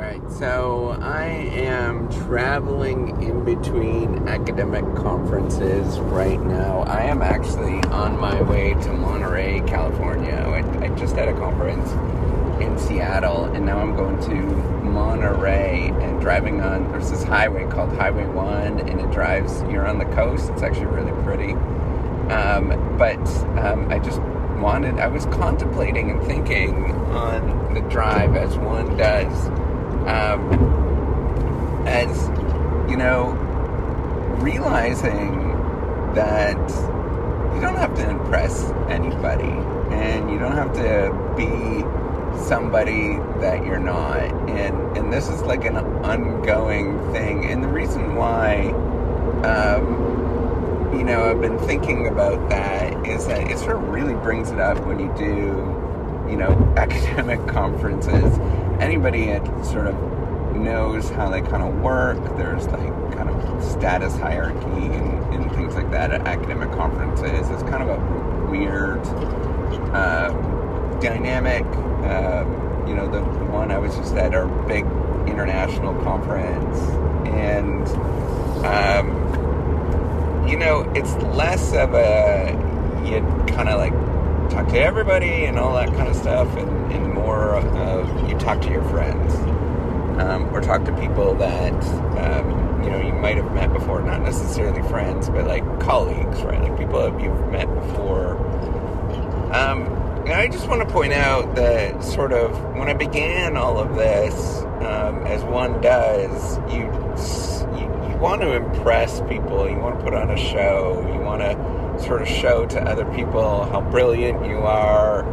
Alright, so I am traveling in between academic conferences right now. I am actually on my way to Monterey, California. I, I just had a conference in Seattle, and now I'm going to Monterey and driving on. There's this highway called Highway 1, and it drives, you're on the coast. It's actually really pretty. Um, but um, I just wanted, I was contemplating and thinking on the drive as one does, um, as you know, realizing that you don't have to impress anybody and you don't have to be somebody that you're not and and this is like an ongoing thing and the reason why um, you know, I've been thinking about that is that it sort of really brings it up when you do, you know, academic conferences. Anybody that sort of knows how they kind of work, there's like kind of status hierarchy and, and things like that at academic conferences. It's kind of a weird um, dynamic. Um, you know, the one I was just at our big international conference, and um, you know, it's less of a you kind of like talk to everybody and all that kind of stuff, and, and more of you talk to your friends um, or talk to people that um, you know you might have met before, not necessarily friends, but like colleagues, right? Like people that you've met before. Um, and I just want to point out that sort of when I began all of this, um, as one does, you want to impress people, you want to put on a show, you want to sort of show to other people how brilliant you are,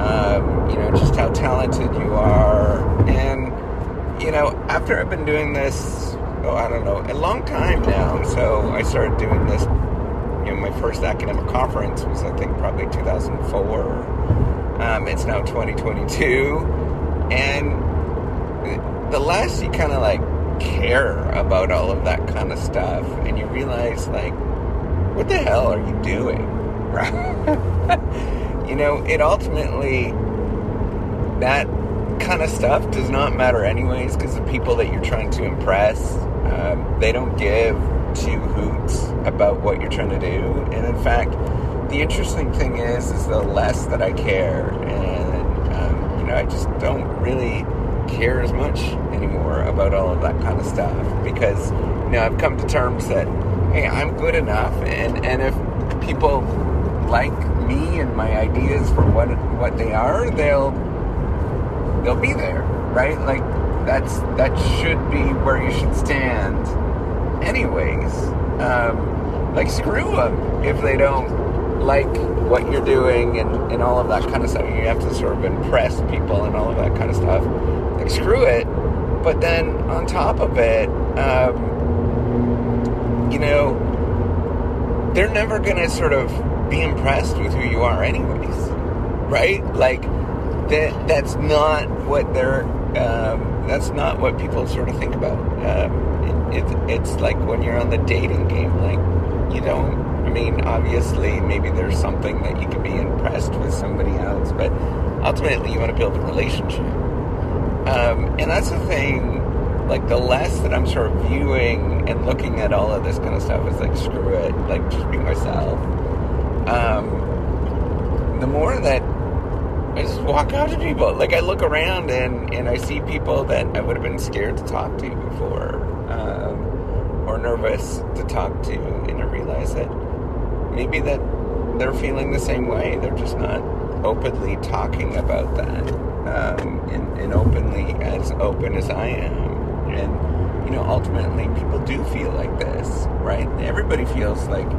um, you know, just how talented you are. And, you know, after I've been doing this, oh, I don't know, a long time now, so I started doing this, you know, my first academic conference was, I think, probably 2004. Um, it's now 2022. And the less you kind of like care about all of that kind of stuff and you realize like what the hell are you doing? You know it ultimately that kind of stuff does not matter anyways because the people that you're trying to impress um, they don't give two hoots about what you're trying to do. And in fact the interesting thing is is the less that i care and um, you know i just don't really care as much anymore about all of that kind of stuff. Because you know I've come to terms that hey I'm good enough and and if people like me and my ideas for what what they are they'll they'll be there right like that's that should be where you should stand anyways um, like screw them if they don't like what you're doing and, and all of that kind of stuff. You have to sort of impress people and all of that kind of stuff. Like, screw it. But then on top of it, um, you know, they're never going to sort of be impressed with who you are, anyways. Right? Like, that that's not what they're. Um, that's not what people sort of think about. Um, it, it, it's like when you're on the dating game, like you don't I mean, obviously, maybe there's something that you can be impressed with somebody else, but ultimately, you want to build a relationship. Um, and that's the thing, like, the less that I'm sort of viewing and looking at all of this kind of stuff is like, screw it, like, just be myself. Um, the more that I just walk out to people, like, I look around and, and I see people that I would have been scared to talk to before. Um, or nervous to talk to, and I realize that maybe that they're feeling the same way. They're just not openly talking about that, um, and, and openly as open as I am. And you know, ultimately, people do feel like this, right? Everybody feels like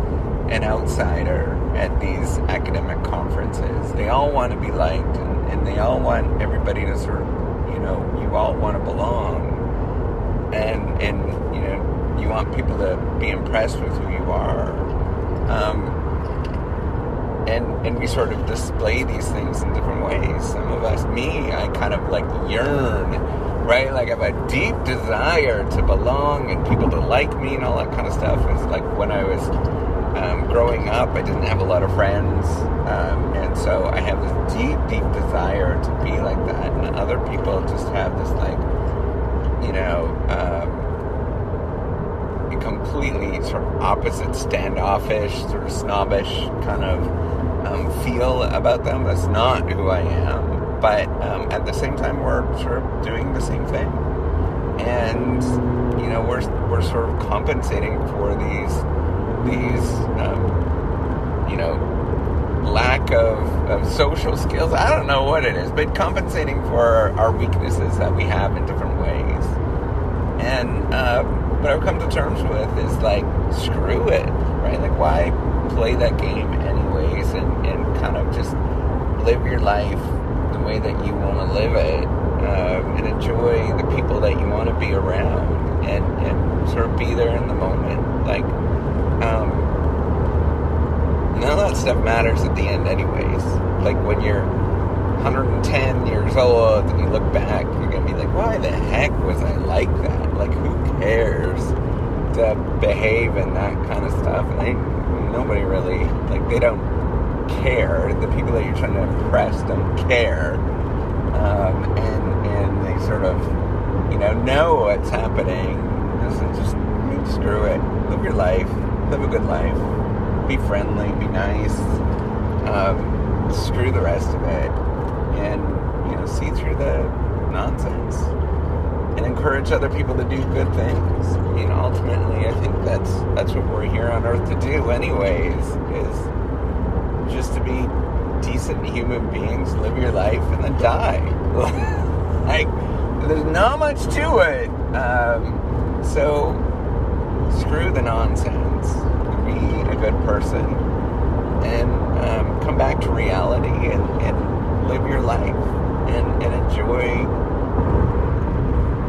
an outsider at these academic conferences. They all want to be liked, and, and they all want everybody to sort of, you know, you all want to belong, and and you know, you want people to be impressed with who you are um, and and we sort of display these things in different ways. Some of us, me, I kind of like yearn, right? Like I have a deep desire to belong and people to like me and all that kind of stuff. It's like when I was um, growing up, I didn't have a lot of friends, um, and so I have this deep, deep desire to be like that. And other people just have this like you know, um, completely sort of opposite standoffish, sort of snobbish kind of um, feel about them. That's not who I am. But um, at the same time, we're sort of doing the same thing. And, you know, we're, we're sort of compensating for these, these, um, you know, lack of, of social skills. I don't know what it is, but compensating for our weaknesses that we have in different ways. And um, what I've come to terms with is like, screw it, right? Like, why play that game anyways and, and kind of just live your life the way that you want to live it um, and enjoy the people that you want to be around and, and sort of be there in the moment. Like, um, none of that stuff matters at the end, anyways. Like when you're 110 years old and you look back, you're gonna be like, why the heck was I like that? Like, who cares to behave and that kind of stuff? And nobody really, like, they don't care. The people that you're trying to impress don't care. Um, and, and they sort of, you know, know what's happening. Just, just screw it. Live your life. Live a good life be friendly, be nice, um, screw the rest of it, and you know, see through the nonsense, and encourage other people to do good things. I mean, ultimately, I think that's that's what we're here on Earth to do, anyways, is just to be decent human beings, live your life, and then die. like, there's not much to it. Um, so, screw the nonsense be a good person and um, come back to reality and, and live your life and, and enjoy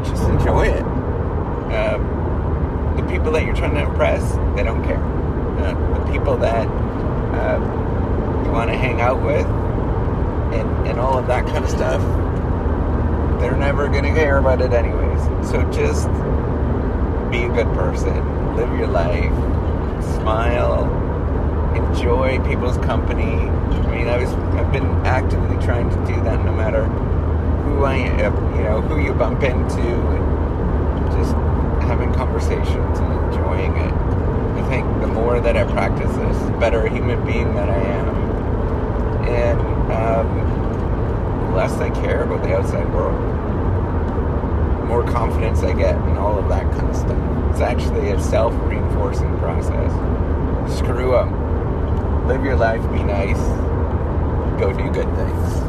just enjoy it um, the people that you're trying to impress they don't care uh, the people that uh, you want to hang out with and, and all of that kind of stuff they're never going to care about it anyways so just be a good person live your life smile, enjoy people's company. I mean, I was I've been actively trying to do that no matter who I am, you know, who you bump into, and just having conversations and enjoying it. I think the more that I practice this, the better human being that I am, and um, less I care about the outside world. more confidence I get, and all of that kind of stuff. It's actually a self reinforcing process. Screw up. Live your life, be nice, go do good things.